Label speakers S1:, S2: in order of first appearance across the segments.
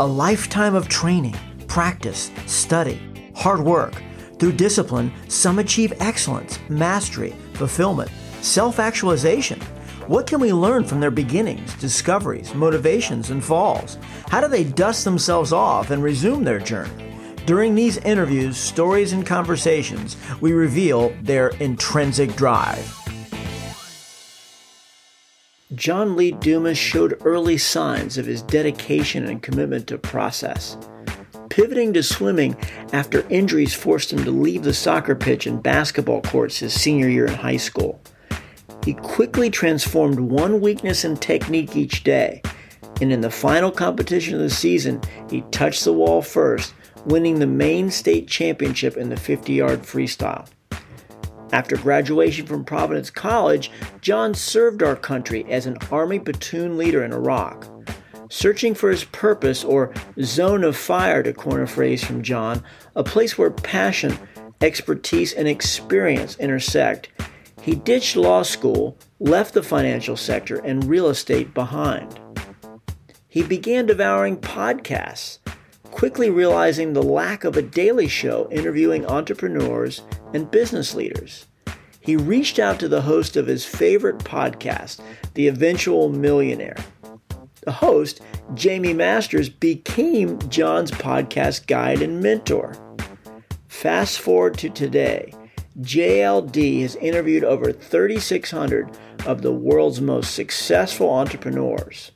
S1: A lifetime of training, practice, study, hard work. Through discipline, some achieve excellence, mastery, fulfillment, self actualization. What can we learn from their beginnings, discoveries, motivations, and falls? How do they dust themselves off and resume their journey? During these interviews, stories, and conversations, we reveal their intrinsic drive. John Lee Dumas showed early signs of his dedication and commitment to process. Pivoting to swimming after injuries forced him to leave the soccer pitch and basketball courts his senior year in high school. He quickly transformed one weakness and technique each day, and in the final competition of the season, he touched the wall first, winning the Maine State Championship in the 50 yard freestyle. After graduation from Providence College, John served our country as an Army platoon leader in Iraq. Searching for his purpose, or zone of fire, to coin a phrase from John, a place where passion, expertise, and experience intersect, he ditched law school, left the financial sector and real estate behind. He began devouring podcasts, quickly realizing the lack of a daily show interviewing entrepreneurs and business leaders. He reached out to the host of his favorite podcast, The Eventual Millionaire. The host, Jamie Masters, became John's podcast guide and mentor. Fast forward to today, JLD has interviewed over 3,600 of the world's most successful entrepreneurs.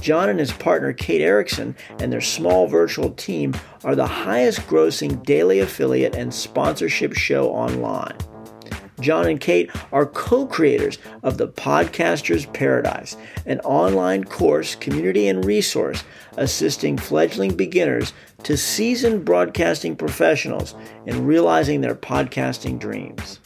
S1: John and his partner Kate Erickson and their small virtual team are the highest grossing daily affiliate and sponsorship show online. John and Kate are co creators of the Podcaster's Paradise, an online course, community, and resource assisting fledgling beginners to seasoned broadcasting professionals in realizing their podcasting dreams.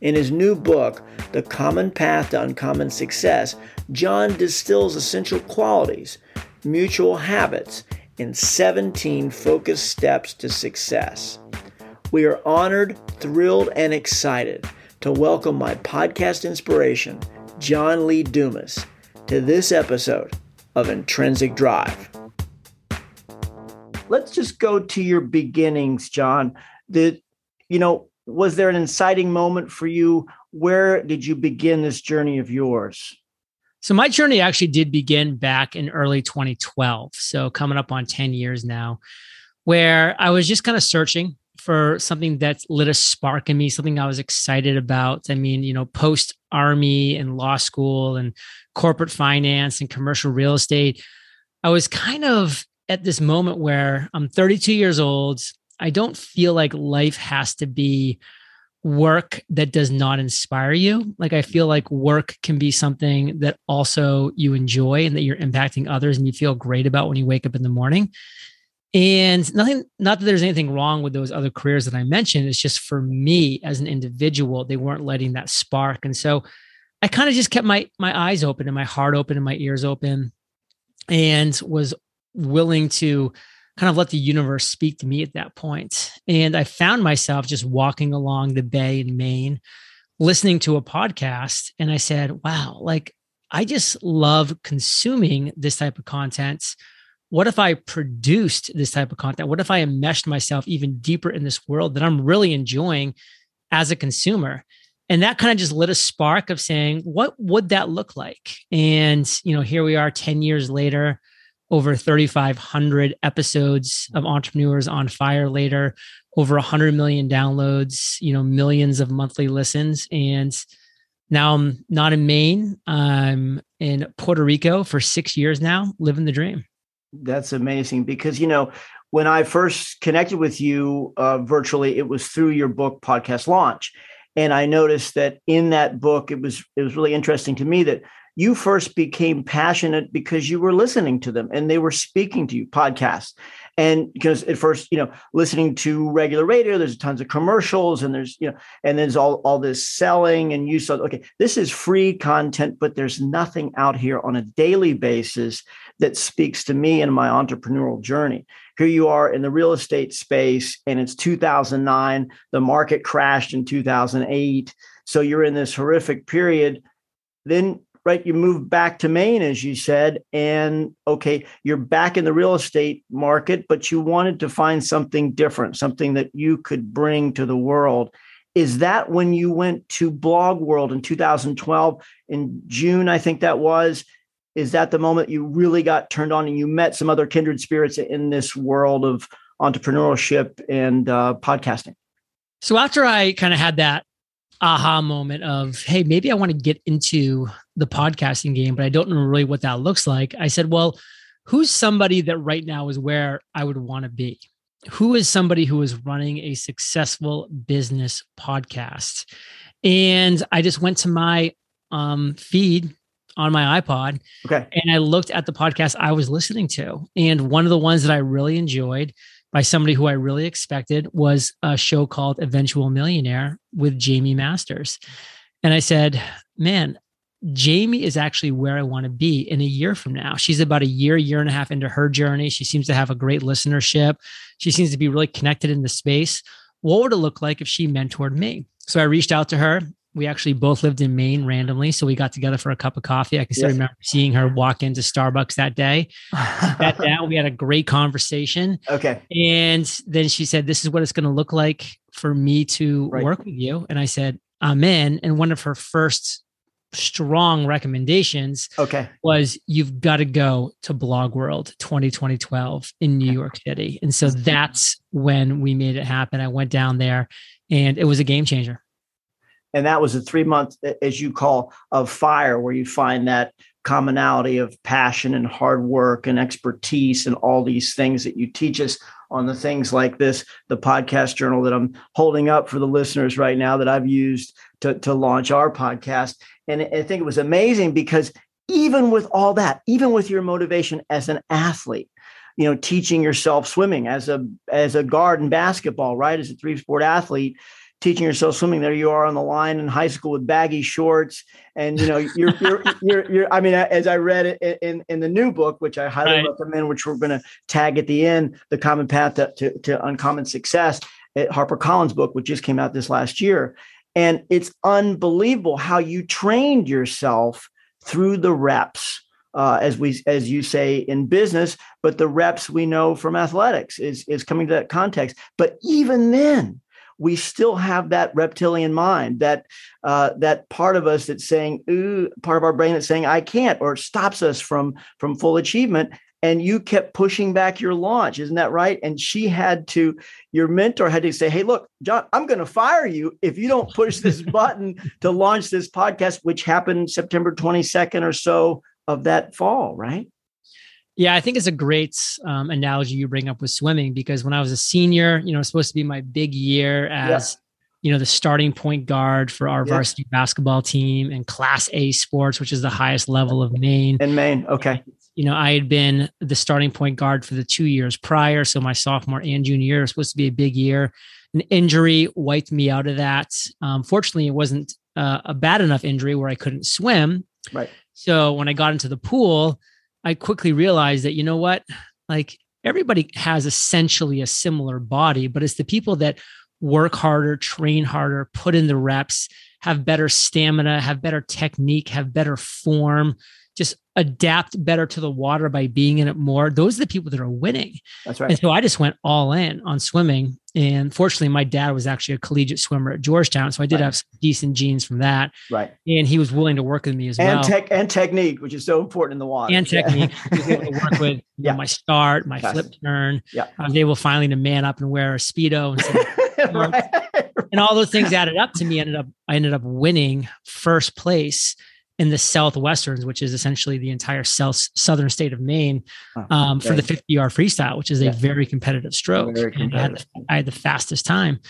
S1: In his new book, The Common Path to Uncommon Success, John distills essential qualities, mutual habits, in 17 focused steps to success. We are honored, thrilled, and excited to welcome my podcast inspiration, John Lee Dumas, to this episode of Intrinsic Drive. Let's just go to your beginnings, John. The, you know, was there an inciting moment for you? Where did you begin this journey of yours?
S2: So my journey actually did begin back in early 2012. So coming up on 10 years now, where I was just kind of searching for something that lit a spark in me, something I was excited about. I mean, you know, post army and law school and corporate finance and commercial real estate, I was kind of at this moment where I'm 32 years old. I don't feel like life has to be work that does not inspire you. Like I feel like work can be something that also you enjoy and that you're impacting others and you feel great about when you wake up in the morning. And nothing, not that there's anything wrong with those other careers that I mentioned. It's just for me as an individual, they weren't letting that spark. And so I kind of just kept my my eyes open and my heart open and my ears open and was willing to kind of let the universe speak to me at that point. And I found myself just walking along the bay in Maine, listening to a podcast. And I said, wow, like I just love consuming this type of content. What if I produced this type of content? What if I enmeshed myself even deeper in this world that I'm really enjoying as a consumer? And that kind of just lit a spark of saying, what would that look like? And, you know, here we are 10 years later over 3,500 episodes of Entrepreneurs on Fire later, over 100 million downloads, you know, millions of monthly listens. And now I'm not in Maine. I'm in Puerto Rico for six years now, living the dream.
S1: That's amazing because, you know, when I first connected with you uh, virtually, it was through your book, Podcast Launch. And I noticed that in that book, it was it was really interesting to me that you first became passionate because you were listening to them and they were speaking to you podcasts. And because at first you know listening to regular radio there's tons of commercials and there's you know and there's all all this selling and you saw okay this is free content but there's nothing out here on a daily basis that speaks to me and my entrepreneurial journey. Here you are in the real estate space and it's 2009 the market crashed in 2008 so you're in this horrific period. Then right? You moved back to Maine, as you said, and okay, you're back in the real estate market, but you wanted to find something different, something that you could bring to the world. Is that when you went to Blog World in 2012 in June? I think that was. Is that the moment you really got turned on and you met some other kindred spirits in this world of entrepreneurship and uh, podcasting?
S2: So after I kind of had that aha moment of, hey, maybe I want to get into the podcasting game, but I don't know really what that looks like. I said, well, who's somebody that right now is where I would want to be? Who is somebody who is running a successful business podcast? And I just went to my um, feed on my iPod.
S1: Okay.
S2: And I looked at the podcast I was listening to. And one of the ones that I really enjoyed by somebody who I really expected was a show called Eventual Millionaire with Jamie Masters. And I said, man, Jamie is actually where I want to be in a year from now. She's about a year, year and a half into her journey. She seems to have a great listenership. She seems to be really connected in the space. What would it look like if she mentored me? So I reached out to her we actually both lived in Maine randomly. So we got together for a cup of coffee. I can still yes. remember seeing her walk into Starbucks that day. that down, we had a great conversation.
S1: Okay.
S2: And then she said, This is what it's going to look like for me to right. work with you. And I said, I'm in. And one of her first strong recommendations
S1: okay
S2: was you've got to go to blog world 2012 in new york city and so that's when we made it happen i went down there and it was a game changer
S1: and that was a three month as you call of fire where you find that commonality of passion and hard work and expertise and all these things that you teach us on the things like this the podcast journal that i'm holding up for the listeners right now that i've used to, to launch our podcast. And i think it was amazing because even with all that even with your motivation as an athlete you know teaching yourself swimming as a as a guard in basketball right as a three sport athlete teaching yourself swimming there you are on the line in high school with baggy shorts. And you know you're you're you're, you're i mean as i read it in in the new book which i highly right. recommend which we're going to tag at the end the common path to, to, to uncommon success at harpercollins book which just came out this last year. And it's unbelievable how you trained yourself through the reps uh, as we as you say in business but the reps we know from athletics is is coming to that context. But even then we still have that reptilian mind, that uh, that part of us that's saying, ooh, part of our brain that's saying, I can't, or stops us from from full achievement. And you kept pushing back your launch, isn't that right? And she had to, your mentor had to say, Hey, look, John, I'm going to fire you if you don't push this button to launch this podcast, which happened September 22nd or so of that fall, right?
S2: Yeah, I think it's a great um, analogy you bring up with swimming because when I was a senior, you know, it's supposed to be my big year as, yeah. you know, the starting point guard for our yeah. varsity basketball team and Class A sports, which is the highest level of Maine.
S1: In Maine, okay.
S2: You know, I had been the starting point guard for the two years prior, so my sophomore and junior year was supposed to be a big year. An injury wiped me out of that. Um, fortunately, it wasn't uh, a bad enough injury where I couldn't swim.
S1: Right.
S2: So when I got into the pool I quickly realized that, you know what? Like everybody has essentially a similar body, but it's the people that work harder, train harder, put in the reps, have better stamina, have better technique, have better form, just adapt better to the water by being in it more. Those are the people that are winning.
S1: That's right.
S2: And so I just went all in on swimming. And fortunately, my dad was actually a collegiate swimmer at Georgetown. So I did right. have decent genes from that.
S1: Right.
S2: And he was willing to work with me as
S1: and
S2: well.
S1: Tech, and technique, which is so important in the water.
S2: And technique. Yeah. to work with yeah. know, my start, my flip turn.
S1: Yeah.
S2: I was able finally to man up and wear a Speedo. And, right. and all those things added up to me. Ended up, I ended up winning first place in the Southwesterns, which is essentially the entire south southern state of Maine, um, for the 50 yard freestyle, which is a very competitive stroke. Very competitive. I, had the, I had the fastest time.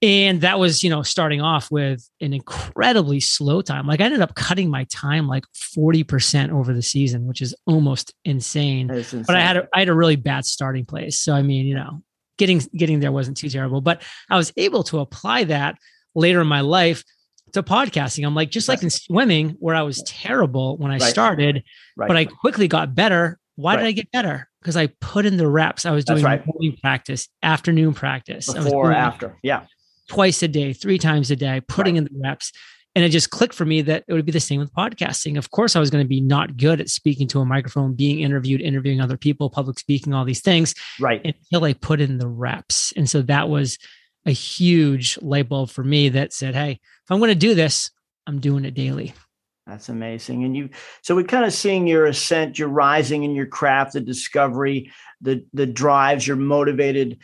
S2: And that was, you know, starting off with an incredibly slow time. Like I ended up cutting my time like 40% over the season, which is almost insane. insane. But I had a, I had a really bad starting place. So I mean, you know, getting getting there wasn't too terrible. But I was able to apply that later in my life to podcasting. I'm like, just like in swimming, where I was terrible when I right. started, right. but I quickly got better. Why did I get better? Because I put in the reps. I was doing morning practice, afternoon practice,
S1: before, after, yeah,
S2: twice a day, three times a day, putting in the reps. And it just clicked for me that it would be the same with podcasting. Of course, I was going to be not good at speaking to a microphone, being interviewed, interviewing other people, public speaking, all these things.
S1: Right.
S2: Until I put in the reps. And so that was a huge light bulb for me that said, hey, if I'm going to do this, I'm doing it daily.
S1: That's amazing. And you, so we're kind of seeing your ascent, your rising in your craft, the discovery, the the drives, you're motivated.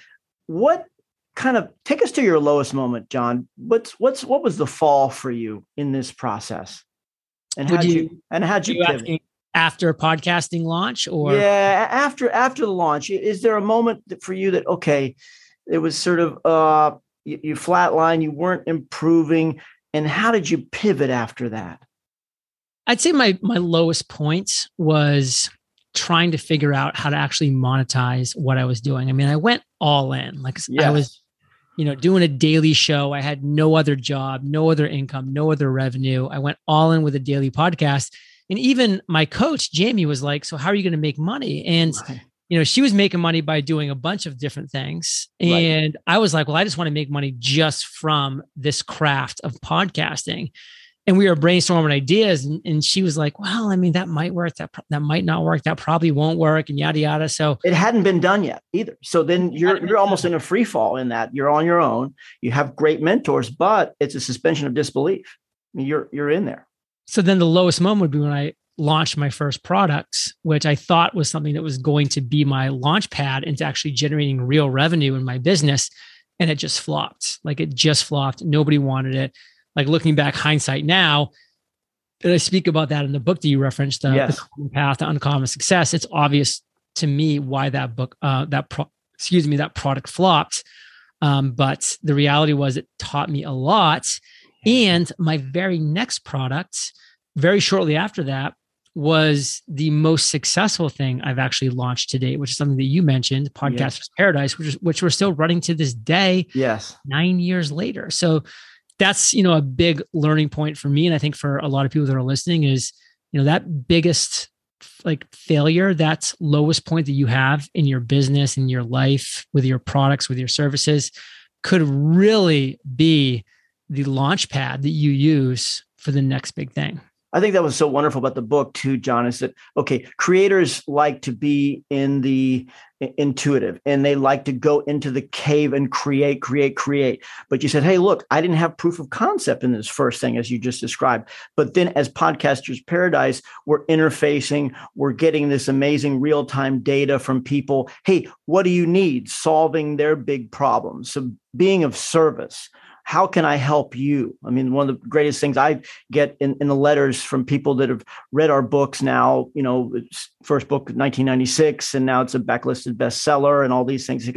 S1: What kind of take us to your lowest moment, John? What's what's what was the fall for you in this process? And how you, you, and how'd you, you?
S2: After podcasting launch or
S1: yeah, after after the launch, is there a moment for you that okay, it was sort of uh you, you flatline, you weren't improving, and how did you pivot after that?
S2: I'd say my my lowest point was trying to figure out how to actually monetize what I was doing. I mean, I went all in. Like yes. I was, you know, doing a daily show. I had no other job, no other income, no other revenue. I went all in with a daily podcast. And even my coach, Jamie, was like, So how are you going to make money? And right you know, she was making money by doing a bunch of different things. And right. I was like, well, I just want to make money just from this craft of podcasting. And we were brainstorming ideas and, and she was like well i mean that might work that that might not work that probably won't work and yada yada. So
S1: it hadn't been done yet either. So then you're you're almost in a free fall in that. You're on your own. You have great mentors but it's a suspension of disbelief. You're you're in there.
S2: So then the lowest moment would be when i launched my first products which i thought was something that was going to be my launch pad into actually generating real revenue in my business and it just flopped. Like it just flopped. Nobody wanted it. Like looking back hindsight now and i speak about that in the book that you referenced the, yes. the common path to uncommon success it's obvious to me why that book uh, that pro- excuse me that product flopped. Um, but the reality was it taught me a lot. And my very next product very shortly after that was the most successful thing I've actually launched to date, which is something that you mentioned, Podcasters yes. Paradise, which is which we're still running to this day.
S1: Yes.
S2: Nine years later. So that's you know a big learning point for me and i think for a lot of people that are listening is you know that biggest like failure that lowest point that you have in your business in your life with your products with your services could really be the launch pad that you use for the next big thing
S1: I think that was so wonderful about the book too, John, is that okay, creators like to be in the intuitive and they like to go into the cave and create, create, create. But you said, hey, look, I didn't have proof of concept in this first thing, as you just described. But then as Podcasters Paradise, we're interfacing, we're getting this amazing real-time data from people. Hey, what do you need? Solving their big problems. So being of service how can I help you? I mean, one of the greatest things I get in, in the letters from people that have read our books now, you know, first book 1996, and now it's a backlisted bestseller and all these things.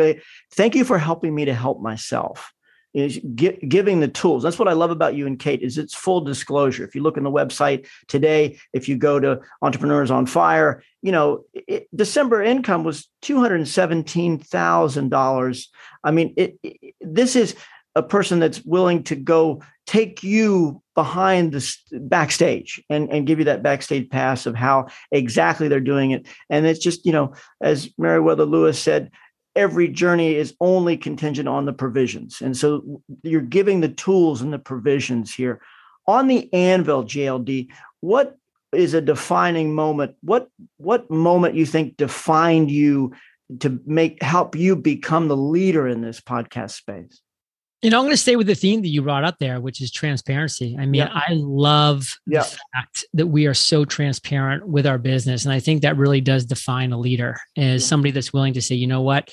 S1: Thank you for helping me to help myself. Is giving the tools. That's what I love about you and Kate is it's full disclosure. If you look on the website today, if you go to Entrepreneurs on Fire, you know it, December income was two hundred seventeen thousand dollars. I mean, it, it, this is a person that's willing to go take you behind the backstage and, and give you that backstage pass of how exactly they're doing it. And it's just, you know, as Meriwether Lewis said, every journey is only contingent on the provisions. And so you're giving the tools and the provisions here. On the anvil, JLD, what is a defining moment? What what moment you think defined you to make help you become the leader in this podcast space?
S2: You know, I'm going to stay with the theme that you brought up there, which is transparency. I mean, yeah. I love yeah. the fact that we are so transparent with our business. And I think that really does define a leader as yeah. somebody that's willing to say, you know what?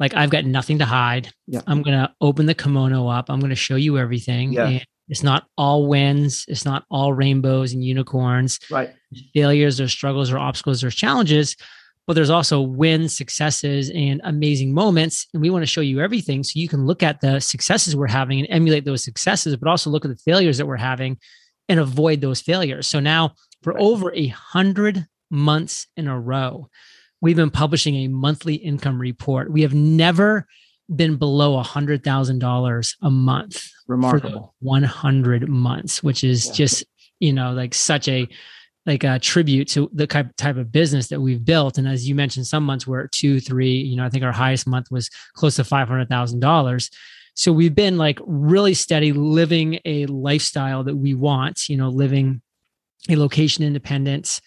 S2: Like, I've got nothing to hide. I'm going to open the kimono up. I'm going to show you everything. And it's not all wins, it's not all rainbows and unicorns.
S1: Right.
S2: Failures or struggles or obstacles or challenges but there's also wins, successes, and amazing moments. And we want to show you everything so you can look at the successes we're having and emulate those successes, but also look at the failures that we're having and avoid those failures. So now, for over a hundred months in a row, we've been publishing a monthly income report. We have never been below a hundred thousand dollars a month.
S1: Remarkable.
S2: 100 months, which is yeah. just, you know, like such a like a tribute to the type of business that we've built. And as you mentioned, some months were two, three, you know, I think our highest month was close to $500,000. So we've been like really steady living a lifestyle that we want, you know, living a location independence,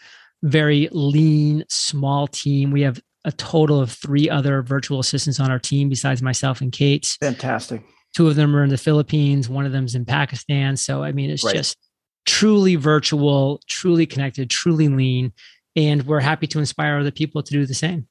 S2: very lean, small team. We have a total of three other virtual assistants on our team besides myself and Kate.
S1: Fantastic.
S2: Two of them are in the Philippines, one of them's in Pakistan. So, I mean, it's right. just truly virtual, truly connected, truly lean. And we're happy to inspire other people to do the same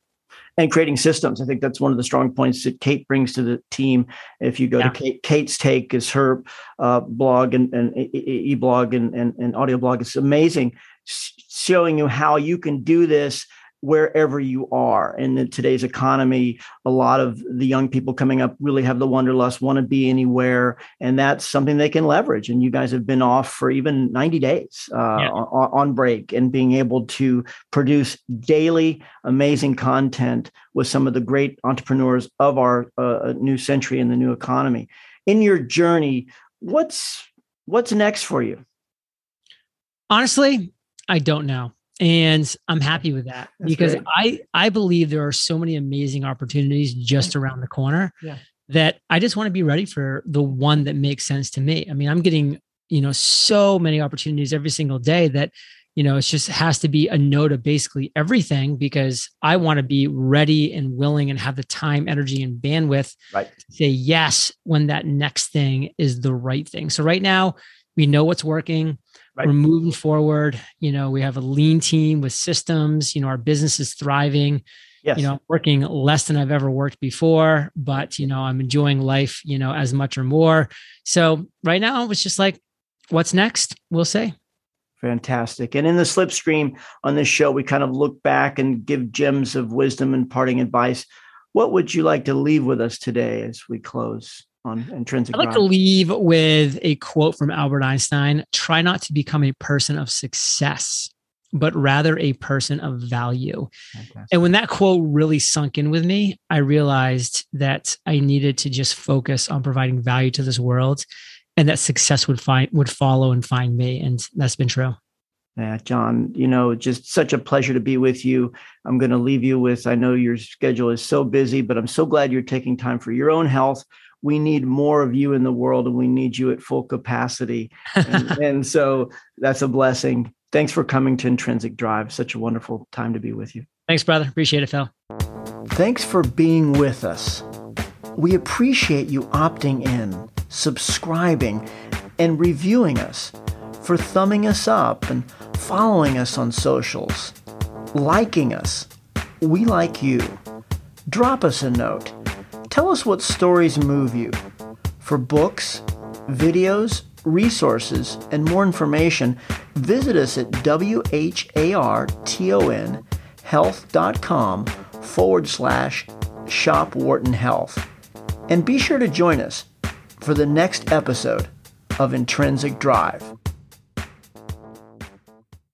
S1: and creating systems. I think that's one of the strong points that Kate brings to the team. If you go yeah. to Kate, Kate's take is her uh, blog and, and e-blog and, and, and audio blog. It's amazing showing you how you can do this wherever you are. And in today's economy, a lot of the young people coming up really have the wanderlust, want to be anywhere, and that's something they can leverage. And you guys have been off for even 90 days uh, yeah. on, on break and being able to produce daily amazing content with some of the great entrepreneurs of our uh, new century and the new economy. In your journey, what's what's next for you?
S2: Honestly, I don't know and i'm happy with that That's because great. i i believe there are so many amazing opportunities just around the corner yeah. that i just want to be ready for the one that makes sense to me i mean i'm getting you know so many opportunities every single day that you know it just has to be a no to basically everything because i want to be ready and willing and have the time energy and bandwidth
S1: right.
S2: to say yes when that next thing is the right thing so right now we know what's working Right. We're moving forward. You know, we have a lean team with systems. You know, our business is thriving. Yes. You know, working less than I've ever worked before, but you know, I'm enjoying life, you know, as much or more. So right now it's just like, what's next? We'll say.
S1: Fantastic. And in the slipstream on this show, we kind of look back and give gems of wisdom and parting advice. What would you like to leave with us today as we close? On intrinsic.
S2: I'd like to leave with a quote from Albert Einstein try not to become a person of success, but rather a person of value. And when that quote really sunk in with me, I realized that I needed to just focus on providing value to this world and that success would find would follow and find me. And that's been true.
S1: Yeah, John, you know, just such a pleasure to be with you. I'm going to leave you with I know your schedule is so busy, but I'm so glad you're taking time for your own health we need more of you in the world and we need you at full capacity. And, and, so that's a blessing. Thanks for coming to Intrinsic Drive. Such a wonderful time to be with you.
S2: Thanks, brother. Appreciate it, Phil.
S1: Thanks for being with us. We appreciate you opting in, subscribing, and reviewing us, for thumbing us up and following us on socials, liking us. We like you. Drop us a note Tell us what stories move you. For books, videos, resources, and more information, visit us at whartonhealth.com forward slash shop Wharton Health. And be sure to join us for the next episode of Intrinsic Drive.